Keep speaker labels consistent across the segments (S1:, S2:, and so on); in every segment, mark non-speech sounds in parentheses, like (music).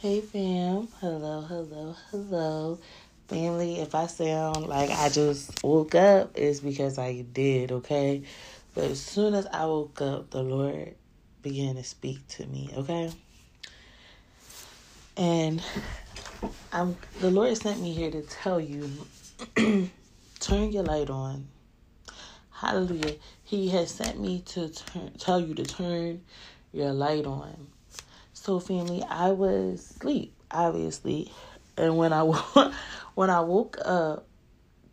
S1: Hey fam, hello, hello, hello. Family, if I sound like I just woke up, it's because I did, okay? But as soon as I woke up, the Lord began to speak to me, okay? And I'm the Lord sent me here to tell you (clears throat) turn your light on. Hallelujah. He has sent me to turn, tell you to turn your light on. So, family, I was asleep, obviously, and when I (laughs) when I woke up,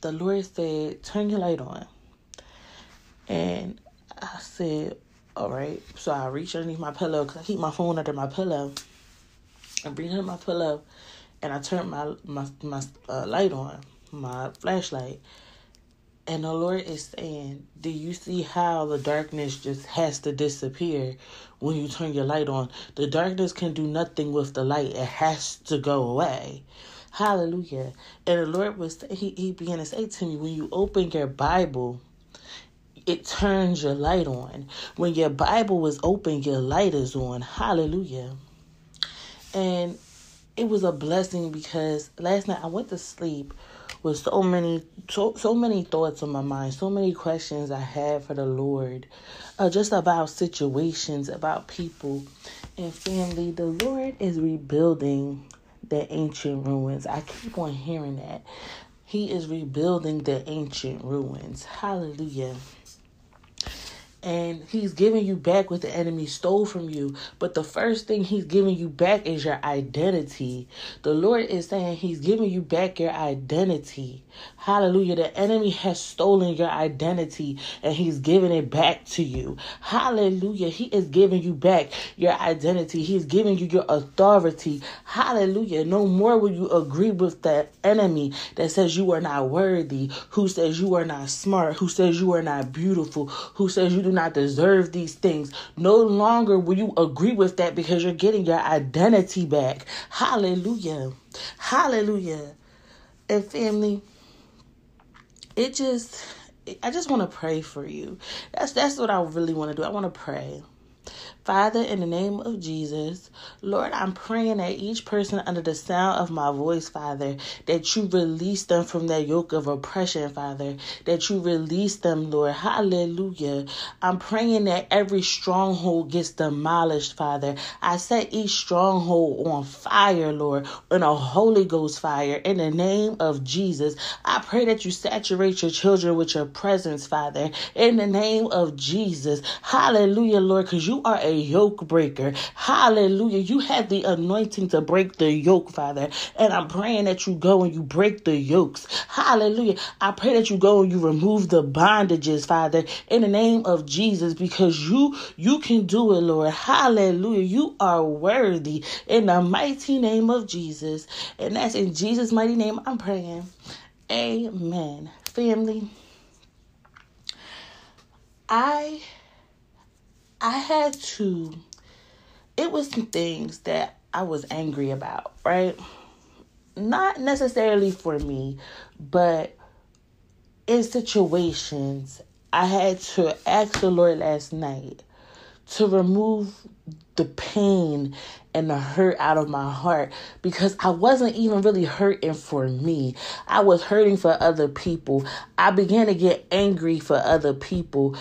S1: the Lord said, "Turn your light on," and I said, "All right." So I reached underneath my pillow because I keep my phone under my pillow. I reached under my pillow, and I turned my my my uh, light on, my flashlight, and the Lord is saying, Do you see how the darkness just has to disappear when you turn your light on? The darkness can do nothing with the light, it has to go away. Hallelujah. And the Lord was, He, he began to say to me, When you open your Bible, it turns your light on. When your Bible is open, your light is on. Hallelujah. And it was a blessing because last night I went to sleep with so many so so many thoughts on my mind, so many questions I had for the Lord, uh, just about situations, about people and family. The Lord is rebuilding the ancient ruins. I keep on hearing that. He is rebuilding the ancient ruins. Hallelujah and he's giving you back what the enemy stole from you. But the first thing he's giving you back is your identity. The Lord is saying he's giving you back your identity. Hallelujah. The enemy has stolen your identity and he's giving it back to you. Hallelujah. He is giving you back your identity. He's giving you your authority. Hallelujah. No more will you agree with the enemy that says you are not worthy, who says you are not smart, who says you are not beautiful, who says you do not deserve these things. No longer will you agree with that because you're getting your identity back. Hallelujah. Hallelujah. And family, it just I just want to pray for you. That's that's what I really want to do. I want to pray. Father, in the name of Jesus, Lord, I'm praying that each person under the sound of my voice, Father, that you release them from that yoke of oppression, Father, that you release them, Lord. Hallelujah. I'm praying that every stronghold gets demolished, Father. I set each stronghold on fire, Lord, in a Holy Ghost fire. In the name of Jesus, I pray that you saturate your children with your presence, Father. In the name of Jesus. Hallelujah, Lord, because you are a yoke breaker. Hallelujah. You have the anointing to break the yoke, Father. And I'm praying that you go and you break the yokes. Hallelujah. I pray that you go and you remove the bondages, Father, in the name of Jesus, because you you can do it, Lord. Hallelujah. You are worthy in the mighty name of Jesus. And that's in Jesus' mighty name I'm praying. Amen. Family. I I had to, it was some things that I was angry about, right? Not necessarily for me, but in situations, I had to ask the Lord last night to remove the pain and the hurt out of my heart because I wasn't even really hurting for me. I was hurting for other people. I began to get angry for other people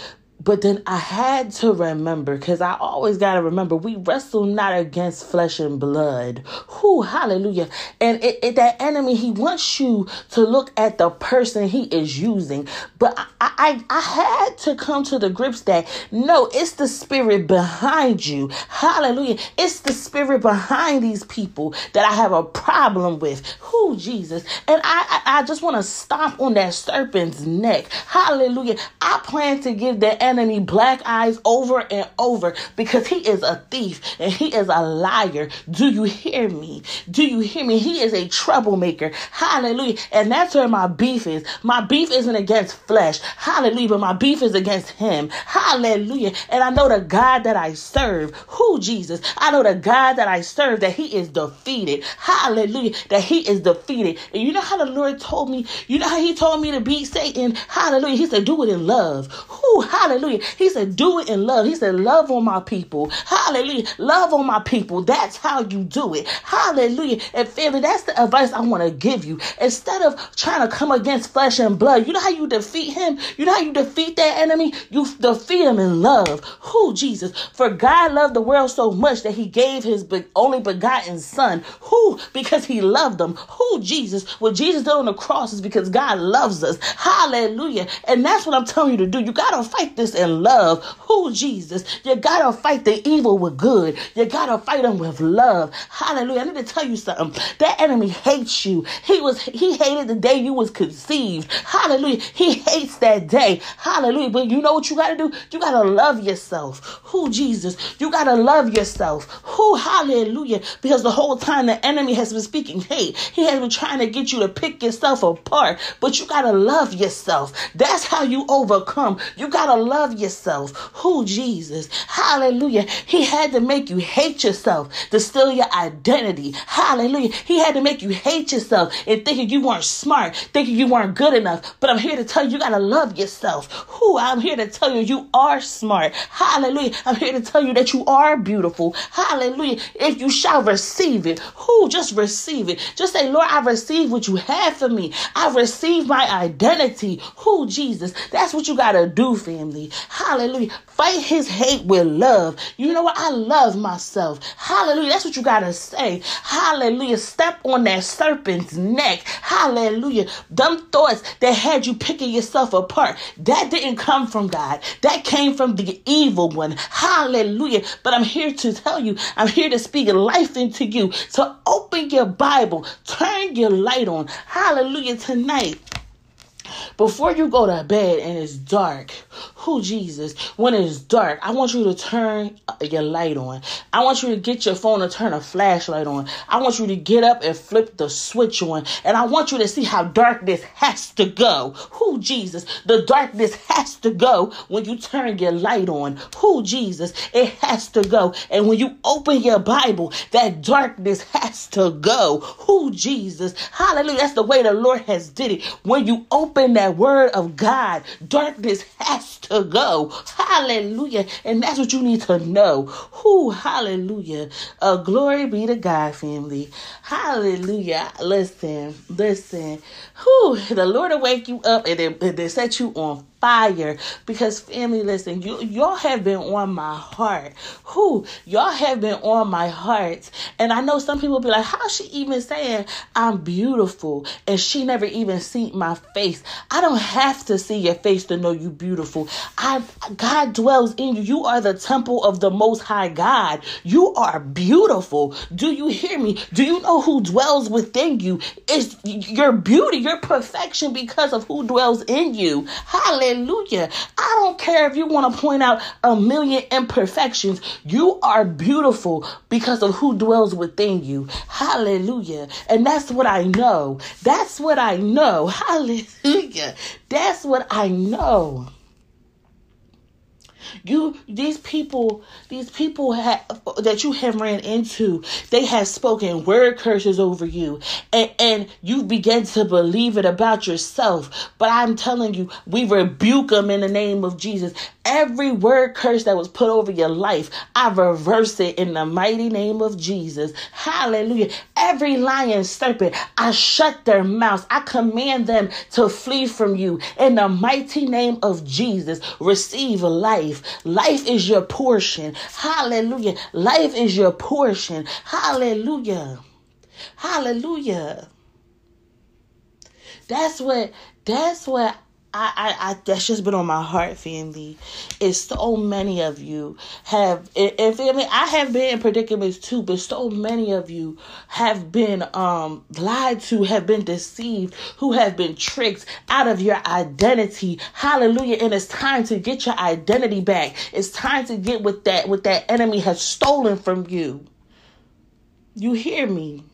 S1: but then I had to remember, because I always got to remember, we wrestle not against flesh and blood. Who, hallelujah. And it, it, that enemy, he wants you to look at the person he is using. But I, I, I had to come to the grips that no, it's the spirit behind you. Hallelujah. It's the spirit behind these people that I have a problem with. Who, Jesus. And I, I, I just want to stomp on that serpent's neck. Hallelujah. I plan to give the enemy enemy black eyes over and over because he is a thief and he is a liar. Do you hear me? Do you hear me? He is a troublemaker. Hallelujah. And that's where my beef is. My beef isn't against flesh. Hallelujah. But my beef is against him. Hallelujah. And I know the God that I serve. Who Jesus? I know the God that I serve that he is defeated. Hallelujah. That he is defeated. And you know how the Lord told me? You know how he told me to beat Satan? Hallelujah. He said, do it in love. Who? Hallelujah. He said, do it in love. He said, love on my people. Hallelujah. Love on my people. That's how you do it. Hallelujah. And family, that's the advice I want to give you. Instead of trying to come against flesh and blood, you know how you defeat him? You know how you defeat that enemy? You defeat him in love. Who, Jesus? For God loved the world so much that he gave his only begotten son. Who? Because he loved them. Who, Jesus? What Jesus did on the cross is because God loves us. Hallelujah. And that's what I'm telling you to do. You got to fight this in love. Who, Jesus? You got to fight the evil with good. You got to fight them with love. Hallelujah. I need to tell you something. That enemy hates you. He was, he hated the day you was conceived. Hallelujah. He hates that day. Hallelujah. But you know what you got to do? You got to love yourself. Who, Jesus? You got to love yourself. Who, hallelujah. Because the whole time the enemy has been speaking hate, he has been trying to get you to pick yourself apart. But you got to love yourself. That's how you overcome. You got to love yourself. Who, Jesus? Hallelujah. He had to make you hate yourself to steal your identity. Hallelujah. He had to make you hate yourself and thinking you weren't smart, thinking you weren't good enough. But I'm here to tell you, you got to love yourself. Who? I'm here to tell you, you are smart. Hallelujah. I'm here to tell you that you are beautiful. Hallelujah. If you shall receive it, who? Just receive it. Just say, Lord, I receive what you have for me. I receive my identity. Who? Jesus. That's what you got to do, family. Hallelujah. Fight his hate with love. You know what? I love myself. Hallelujah. That's what you got to say. Hallelujah. Step on that serpent's neck. Hallelujah. Dumb thoughts that had you picking yourself apart. That didn't come from God. That came from the evil one. Hallelujah. But I'm here to tell you, I'm here to speak life into you. So open your Bible, turn your light on. Hallelujah. Tonight. Before you go to bed and it's dark, who Jesus, when it's dark, I want you to turn uh, your light on. I want you to get your phone and turn a flashlight on. I want you to get up and flip the switch on. And I want you to see how darkness has to go. Who Jesus, the darkness has to go when you turn your light on. Who Jesus, it has to go. And when you open your Bible, that darkness has to go. Who Jesus, hallelujah. That's the way the Lord has did it. When you open that that word of God, darkness has to go. Hallelujah. And that's what you need to know. Who, hallelujah. Uh, glory be to God, family. Hallelujah. Listen, listen. Who, the Lord will wake you up and then, and then set you on fire. Because family listen you y'all have been on my heart. Who? Y'all have been on my heart. And i know some people be like how she even saying i'm beautiful and she never even seen my face? I don't have to see your face to know you beautiful. I god dwells in you. You are the temple of the most high god. You are beautiful. Do you hear me? Do you know who dwells within you? It's your beauty your perfection because of who dwells in you. Hallelujah Hallelujah. I don't care if you want to point out a million imperfections. You are beautiful because of who dwells within you. Hallelujah. And that's what I know. That's what I know. Hallelujah. That's what I know. You, these people, these people have, that you have ran into, they have spoken word curses over you, and, and you begin to believe it about yourself. But I'm telling you, we rebuke them in the name of Jesus. Every word curse that was put over your life, I reverse it in the mighty name of Jesus. Hallelujah. Every lion serpent, I shut their mouths. I command them to flee from you in the mighty name of Jesus. Receive life. Life is your portion. Hallelujah. Life is your portion. Hallelujah. Hallelujah. That's what that's what I, I, I, that's just been on my heart, family. It's so many of you have, and family, I have been in predicaments too, but so many of you have been um lied to, have been deceived, who have been tricked out of your identity. Hallelujah! And it's time to get your identity back. It's time to get what that what that enemy has stolen from you. You hear me?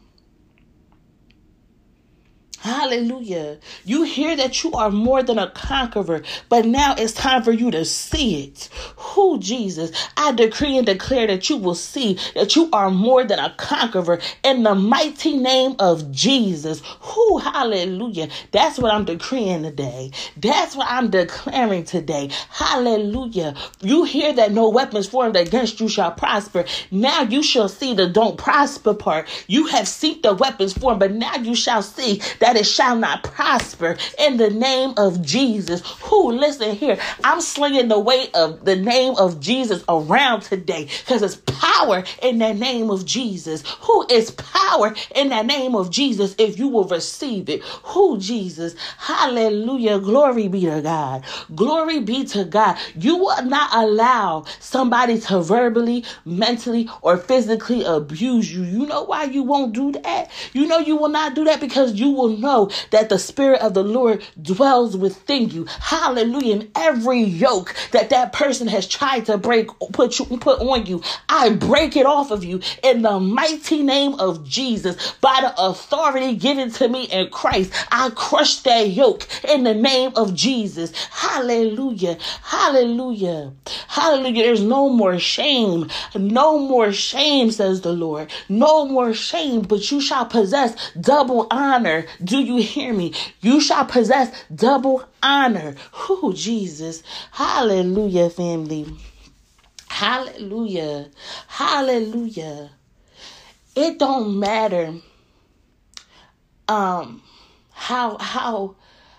S1: Hallelujah. You hear that you are more than a conqueror, but now it's time for you to see it. Who, Jesus? I decree and declare that you will see that you are more than a conqueror in the mighty name of Jesus. Who, hallelujah. That's what I'm decreeing today. That's what I'm declaring today. Hallelujah. You hear that no weapons formed against you shall prosper. Now you shall see the don't prosper part. You have seen the weapons formed, but now you shall see that it shall not prosper in the name of Jesus. Who, listen here, I'm slinging the weight of the name of Jesus around today because it's power in the name of Jesus. Who is power in the name of Jesus if you will receive it? Who, Jesus? Hallelujah. Glory be to God. Glory be to God. You will not allow somebody to verbally, mentally, or physically abuse you. You know why you won't do that? You know you will not do that because you will know that the Spirit of the Lord dwells within you. Hallelujah. And every yoke that that person has tried to break, put you, put on you, I break it off of you in the mighty name of Jesus by the authority given to me in Christ. I crush that yoke in the name of Jesus. Hallelujah. Hallelujah. Hallelujah. There's no more shame. No more shame, says the Lord. No more shame, but you shall possess double honor. Do you hear me? You shall possess double honor. Who, Jesus? Hallelujah, family. Hallelujah. Hallelujah. It don't matter um how how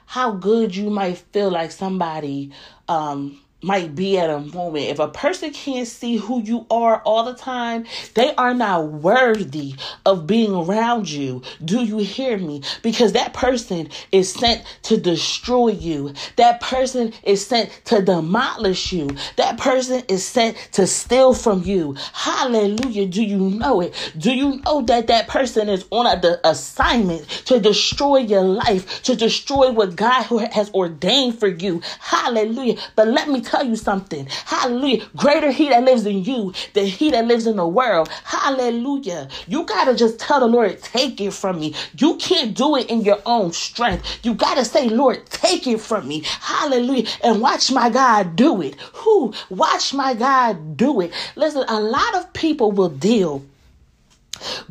S1: how good you might feel like somebody um might be at a moment. If a person can't see who you are all the time, they are not worthy of being around you. Do you hear me? Because that person is sent to destroy you. That person is sent to demolish you. That person is sent to steal from you. Hallelujah. Do you know it? Do you know that that person is on a the assignment to destroy your life, to destroy what God has ordained for you? Hallelujah. But let me tell you something. Hallelujah. Greater he that lives in you than he that lives in the world. Hallelujah. You got to just tell the Lord, take it from me. You can't do it in your own strength. You got to say, Lord, take it from me. Hallelujah. And watch my God do it. Who? Watch my God do it. Listen, a lot of people will deal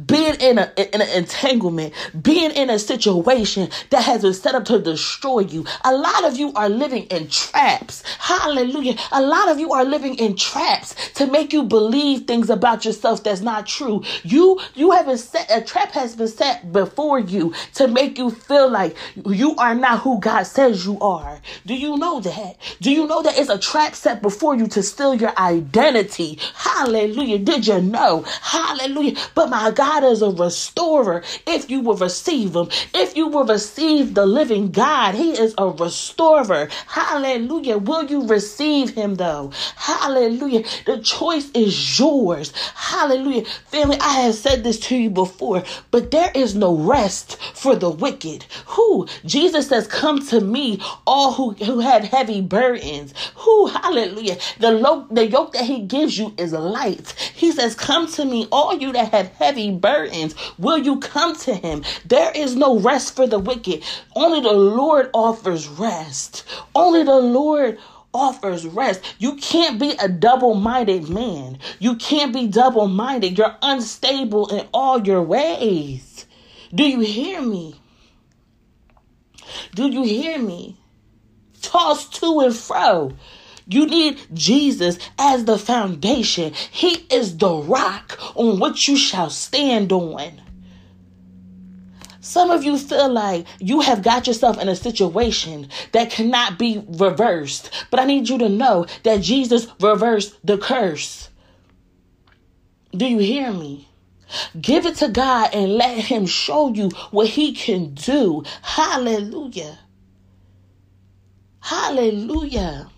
S1: being in a in an entanglement, being in a situation that has been set up to destroy you. A lot of you are living in traps. Hallelujah. A lot of you are living in traps to make you believe things about yourself that's not true. You you haven't set a trap has been set before you to make you feel like you are not who God says you are. Do you know that? Do you know that it's a trap set before you to steal your identity? Hallelujah. Did you know? Hallelujah. But my God is a restorer. If you will receive Him, if you will receive the living God, He is a restorer. Hallelujah. Will you receive Him though? Hallelujah. The choice is yours. Hallelujah. Family, I have said this to you before, but there is no rest for the wicked. Who? Jesus says, Come to me, all who, who have heavy burdens. Who? Hallelujah. The, lo- the yoke that He gives you is light. He says, Come to me, all you that have heavy burdens. Will you come to him? There is no rest for the wicked. Only the Lord offers rest. Only the Lord offers rest. You can't be a double minded man. You can't be double minded. You're unstable in all your ways. Do you hear me? Do you hear me? Tossed to and fro. You need Jesus as the foundation. He is the rock on which you shall stand on. Some of you feel like you have got yourself in a situation that cannot be reversed. But I need you to know that Jesus reversed the curse. Do you hear me? Give it to God and let Him show you what He can do. Hallelujah. Hallelujah.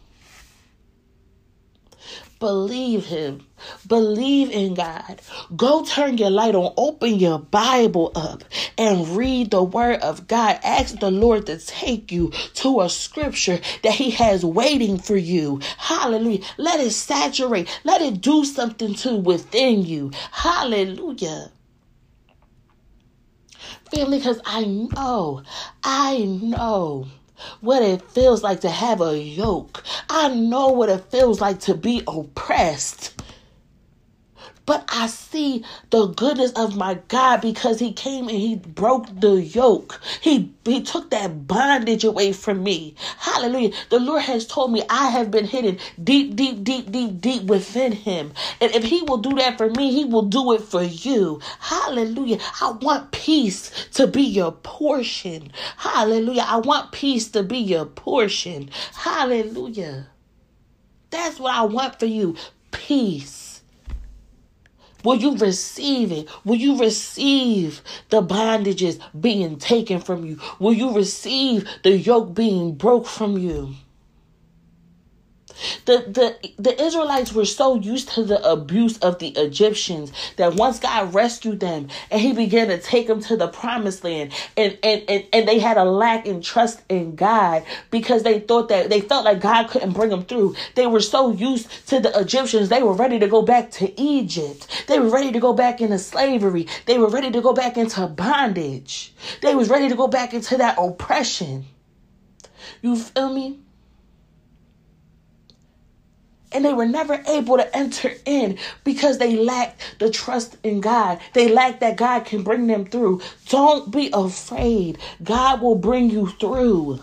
S1: Believe Him. Believe in God. Go turn your light on. Open your Bible up and read the Word of God. Ask the Lord to take you to a scripture that He has waiting for you. Hallelujah. Let it saturate. Let it do something to within you. Hallelujah. family, because I know, I know what it feels like to have a yoke. I know what it feels like to be oppressed. But I see the goodness of my God because he came and he broke the yoke. He he took that bondage away from me. Hallelujah. The Lord has told me I have been hidden deep, deep, deep, deep, deep within him. And if he will do that for me, he will do it for you. Hallelujah. I want peace to be your portion. Hallelujah. I want peace to be your portion. Hallelujah. That's what I want for you. Peace. Will you receive it? Will you receive the bondages being taken from you? Will you receive the yoke being broke from you? The, the the Israelites were so used to the abuse of the Egyptians that once God rescued them and he began to take them to the promised land and, and, and, and they had a lack in trust in God because they thought that they felt like God couldn't bring them through. They were so used to the Egyptians, they were ready to go back to Egypt. They were ready to go back into slavery. They were ready to go back into bondage. They was ready to go back into that oppression. You feel me? And they were never able to enter in because they lacked the trust in God. They lacked that God can bring them through. Don't be afraid. God will bring you through.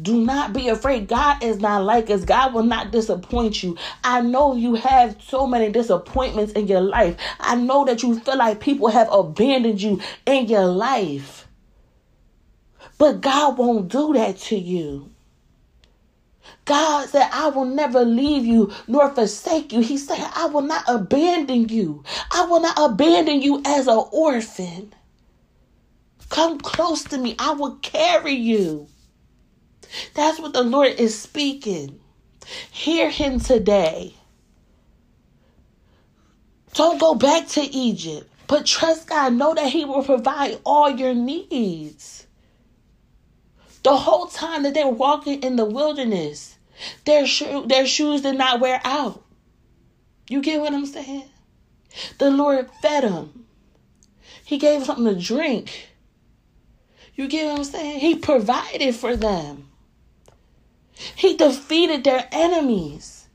S1: Do not be afraid. God is not like us. God will not disappoint you. I know you have so many disappointments in your life. I know that you feel like people have abandoned you in your life. But God won't do that to you. God said, I will never leave you nor forsake you. He said, I will not abandon you. I will not abandon you as an orphan. Come close to me. I will carry you. That's what the Lord is speaking. Hear him today. Don't go back to Egypt, but trust God. Know that He will provide all your needs. The whole time that they were walking in the wilderness, their shoe, their shoes did not wear out. You get what I'm saying? The Lord fed them. He gave them something to drink. You get what I'm saying? He provided for them. He defeated their enemies.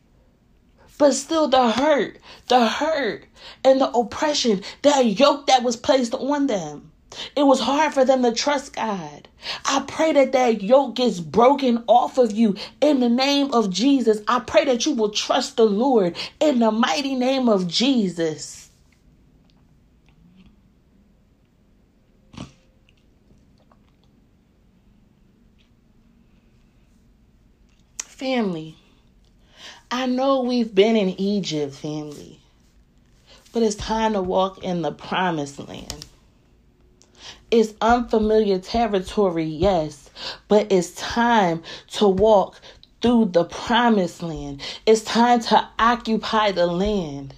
S1: But still, the hurt, the hurt, and the oppression, that yoke that was placed on them it was hard for them to trust God. I pray that that yoke gets broken off of you in the name of Jesus. I pray that you will trust the Lord in the mighty name of Jesus. Family, I know we've been in Egypt, family, but it's time to walk in the promised land. It's unfamiliar territory, yes, but it's time to walk through the promised land. It's time to occupy the land.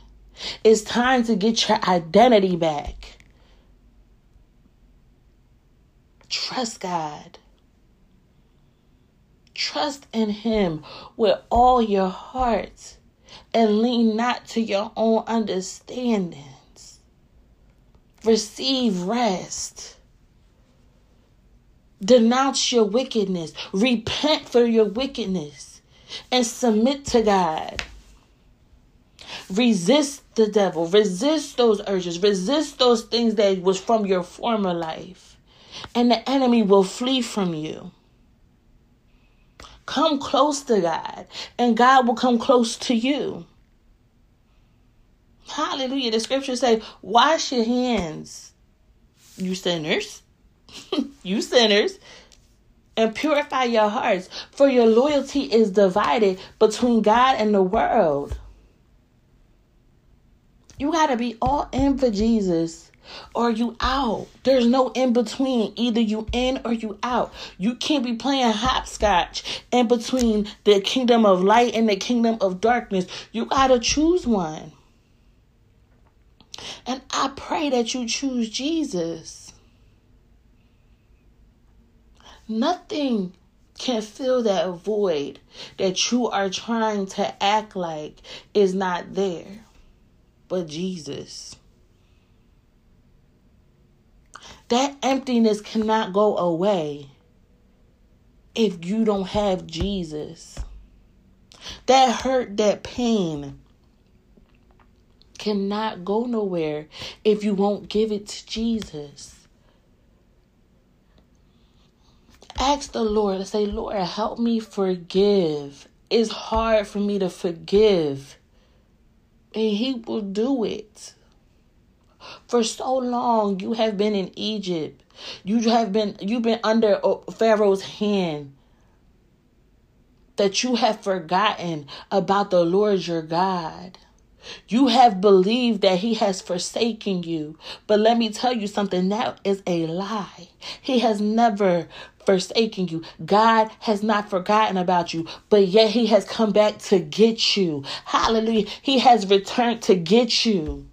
S1: It's time to get your identity back. Trust God. Trust in Him with all your heart and lean not to your own understandings. Receive rest. Denounce your wickedness. Repent for your wickedness and submit to God. Resist the devil. Resist those urges. Resist those things that was from your former life. And the enemy will flee from you. Come close to God, and God will come close to you. Hallelujah. The scriptures say, Wash your hands, you sinners (laughs) you sinners, and purify your hearts, for your loyalty is divided between God and the world. You got to be all in for Jesus or you out. There's no in between. Either you in or you out. You can't be playing hopscotch in between the kingdom of light and the kingdom of darkness. You got to choose one. And I pray that you choose Jesus. Nothing can fill that void that you are trying to act like is not there but Jesus. That emptiness cannot go away if you don't have Jesus. That hurt, that pain cannot go nowhere if you won't give it to Jesus. Ask the Lord, to say, Lord, help me forgive. It's hard for me to forgive. And He will do it. For so long you have been in Egypt. You have been you've been under uh, Pharaoh's hand. That you have forgotten about the Lord your God. You have believed that he has forsaken you. But let me tell you something that is a lie. He has never forsaken you. God has not forgotten about you, but yet he has come back to get you. Hallelujah. He has returned to get you.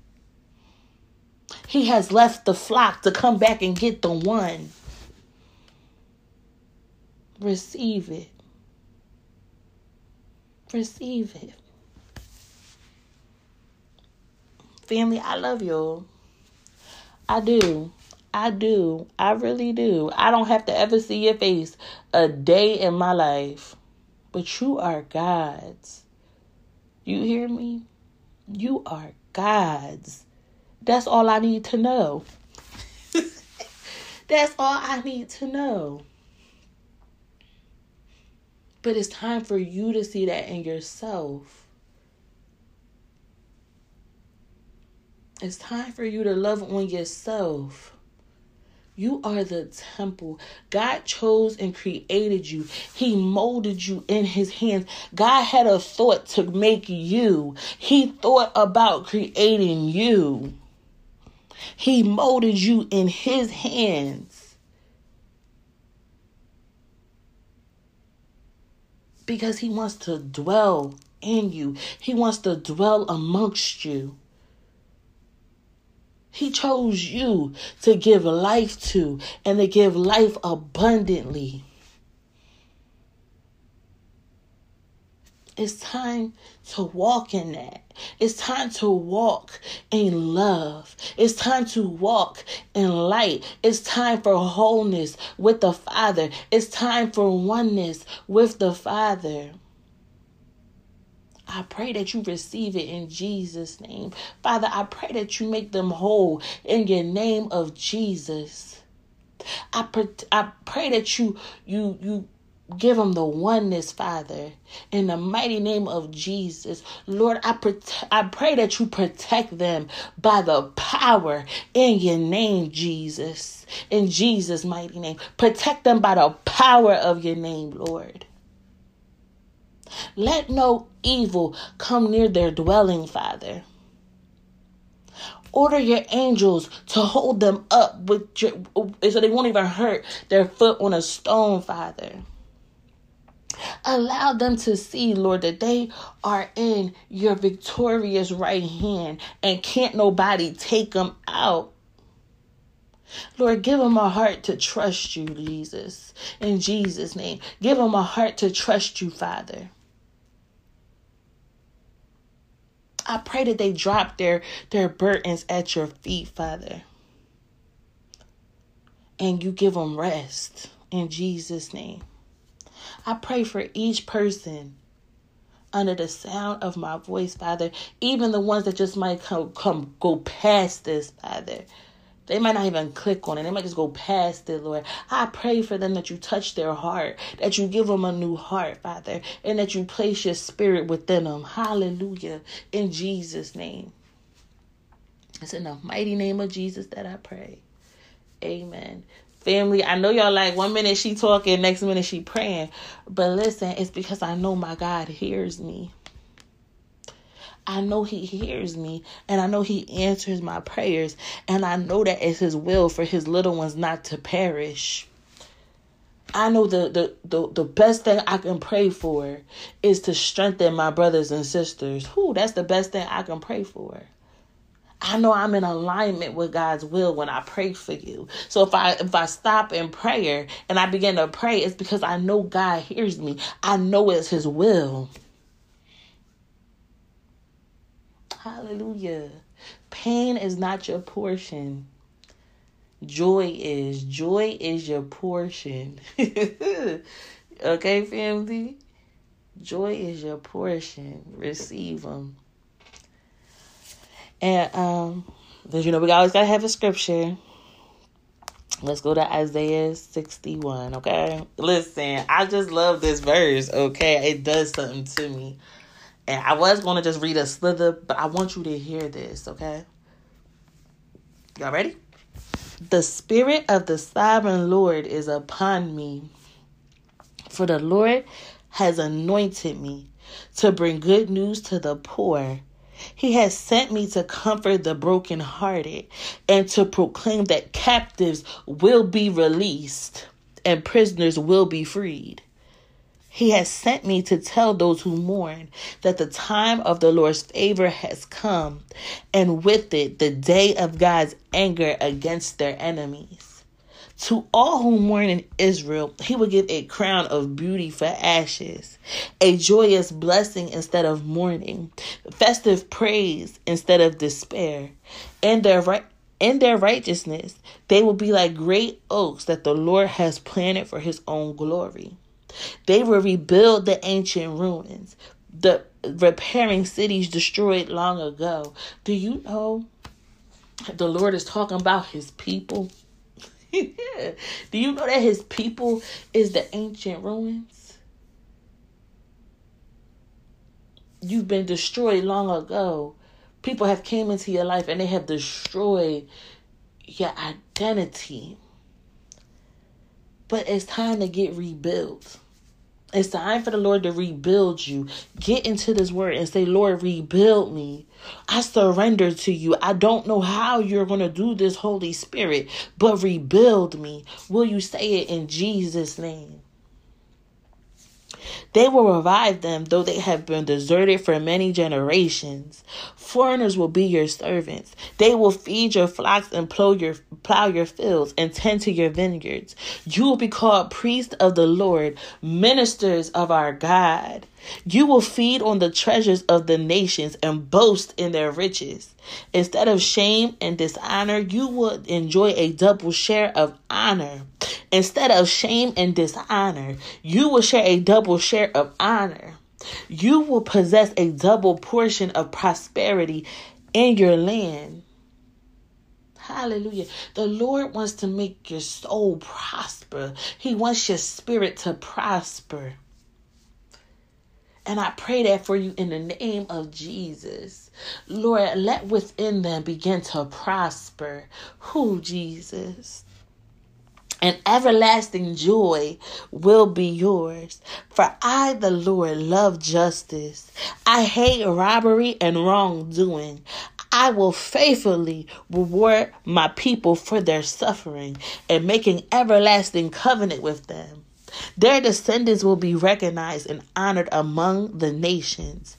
S1: He has left the flock to come back and get the one. Receive it. Receive it. Family, I love y'all. I do. I do. I really do. I don't have to ever see your face a day in my life. But you are God's. You hear me? You are God's. That's all I need to know. (laughs) That's all I need to know. But it's time for you to see that in yourself. It's time for you to love on yourself. You are the temple. God chose and created you. He molded you in his hands. God had a thought to make you. He thought about creating you. He molded you in his hands. Because he wants to dwell in you. He wants to dwell amongst you. He chose you to give life to and to give life abundantly. It's time to walk in that. It's time to walk in love. It's time to walk in light. It's time for wholeness with the Father. It's time for oneness with the Father. I pray that you receive it in Jesus' name. Father, I pray that you make them whole in your name of Jesus. I, pray, I pray that you you you give them the oneness, Father, in the mighty name of Jesus. Lord, I prote- I pray that you protect them by the power in your name, Jesus. In Jesus' mighty name. Protect them by the power of your name, Lord. Let no evil come near their dwelling, Father. Order your angels to hold them up with your, so they won't even hurt their foot on a stone, Father. Allow them to see, Lord, that they are in your victorious right hand and can't nobody take them out. Lord, give them a heart to trust you, Jesus. In Jesus' name. Give them a heart to trust you, Father. I pray that they drop their, their burdens at your feet, Father. And you give them rest in Jesus' name. I pray for each person under the sound of my voice, Father, even the ones that just might come, come go past this, Father. They might not even click on it. They might just go past it, Lord. I pray for them that you touch their heart, that you give them a new heart, Father, and that you place your spirit within them. Hallelujah. In Jesus' name. It's in the mighty name of Jesus that I pray. Amen. Family, I know y'all like one minute she talking, next minute she praying. But listen, it's because I know my God hears me. I know He hears me and I know He answers my prayers. And I know that it's His will for His little ones not to perish. I know the, the, the, the best thing I can pray for is to strengthen my brothers and sisters. Who that's the best thing I can pray for. I know I'm in alignment with God's will when I pray for you. So if I if I stop in prayer and I begin to pray, it's because I know God hears me. I know it's his will. Hallelujah. Pain is not your portion. joy is. Joy is your portion. (laughs) okay, family? Joy is your portion. Receive them. And, um, you know, we always got to have a scripture. Let's go to Isaiah 61, okay? Listen, I just love this verse, okay? It does something to me. And I was going to just read a slither, but I want you to hear this, okay? Y'all ready? The Spirit of the Sovereign Lord is upon me, for the Lord has anointed me to bring good news to the poor. He has sent me to comfort the brokenhearted and to proclaim that captives will be released and prisoners will be freed. He has sent me to tell those who mourn that the time of the Lord's favor has come, and with it the day of God's anger against their enemies. To all who mourn in Israel, he will give a crown of beauty for ashes, a joyous blessing instead of mourning, festive praise instead of despair. In their right in their righteousness, they will be like great oaks that the Lord has planted for his own glory. They will rebuild the ancient ruins, the repairing cities destroyed long ago. Do you know the Lord is talking about his people? (laughs) Do you know that his people is the ancient ruins? You've been destroyed long ago. People have came into your life and they have destroyed your identity. But it's time to get rebuilt. It's time for the Lord to rebuild you. Get into this word and say, Lord, rebuild me. I surrender to you. I don't know how you're going to do this, Holy Spirit, but rebuild me. Will you say it in Jesus' name? They will revive them, though they have been deserted for many generations. Foreigners will be your servants. They will feed your flocks and plow your, plow your fields and tend to your vineyards. You will be called priests of the Lord, ministers of our God. You will feed on the treasures of the nations and boast in their riches. Instead of shame and dishonor, you will enjoy a double share of honor. Instead of shame and dishonor, you will share a double share of honor. You will possess a double portion of prosperity in your land. Hallelujah. The Lord wants to make your soul prosper. He wants your spirit to prosper. And I pray that for you in the name of Jesus. Lord, let within them begin to prosper. Who, Jesus? And everlasting joy will be yours. For I, the Lord, love justice. I hate robbery and wrongdoing. I will faithfully reward my people for their suffering and making everlasting covenant with them. Their descendants will be recognized and honored among the nations.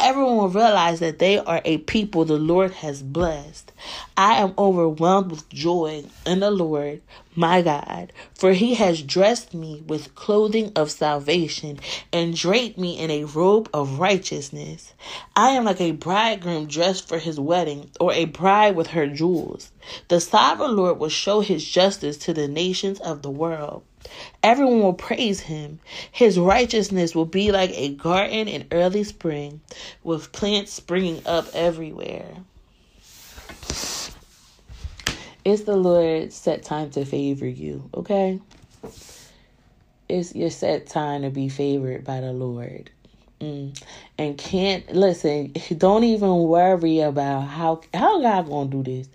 S1: Everyone will realize that they are a people the Lord has blessed. I am overwhelmed with joy in the Lord, my God, for he has dressed me with clothing of salvation and draped me in a robe of righteousness. I am like a bridegroom dressed for his wedding, or a bride with her jewels. The sovereign Lord will show his justice to the nations of the world. Everyone will praise him. His righteousness will be like a garden in early spring, with plants springing up everywhere. It's the Lord's set time to favor you, okay? It's your set time to be favored by the Lord. Mm. And can't listen, (laughs) don't even worry about how how God gonna do this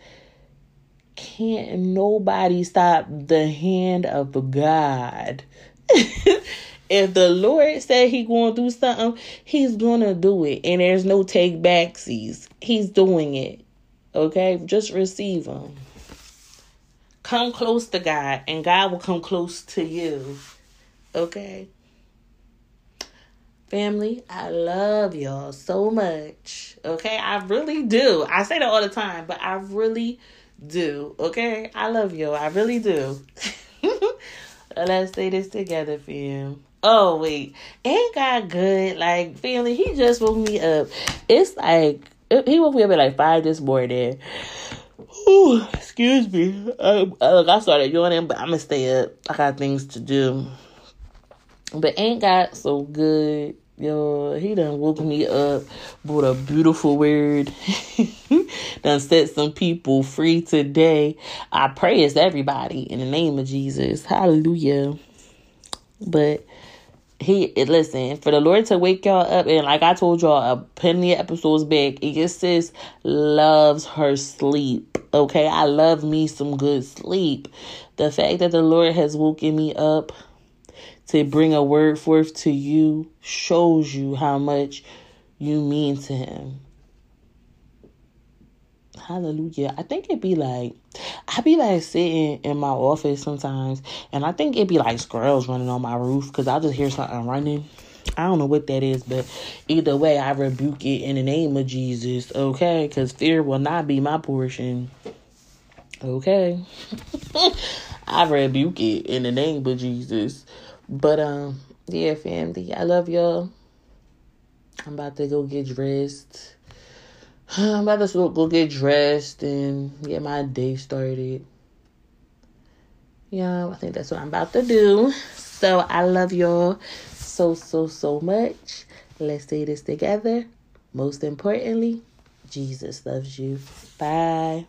S1: can't nobody stop the hand of God. (laughs) if the Lord said he going to do something, he's going to do it. And there's no take backsies. He's doing it. Okay? Just receive him. Come close to God and God will come close to you. Okay? Family, I love y'all so much. Okay? I really do. I say that all the time, but I really do. Okay? I love you. I really do. (laughs) Let's say this together, fam. Oh wait, ain't God good? Like family, he just woke me up. It's like he woke me up at like five this morning. Ooh, excuse me. I, look, I started yawning, but I'm gonna stay up. I got things to do. But ain't got so good. Yo, he done woke me up, brought a beautiful word, (laughs) done set some people free today. I pray it's everybody in the name of Jesus. Hallelujah. But he listen for the Lord to wake y'all up and like I told y'all a plenty of episodes back, it just says loves her sleep. Okay, I love me some good sleep. The fact that the Lord has woken me up to bring a word forth to you shows you how much you mean to him. Hallelujah. I think it'd be like I'd be like sitting in my office sometimes and I think it'd be like squirrels running on my roof because I just hear something running. I don't know what that is, but either way, I rebuke it in the name of Jesus, okay? Because fear will not be my portion, okay? (laughs) I rebuke it in the name of Jesus. But um, yeah, family, I love y'all. I'm about to go get dressed. (sighs) I'm about to go get dressed and get my day started. Yeah, I think that's what I'm about to do. So I love y'all so, so, so much. Let's say this together. Most importantly, Jesus loves you. Bye.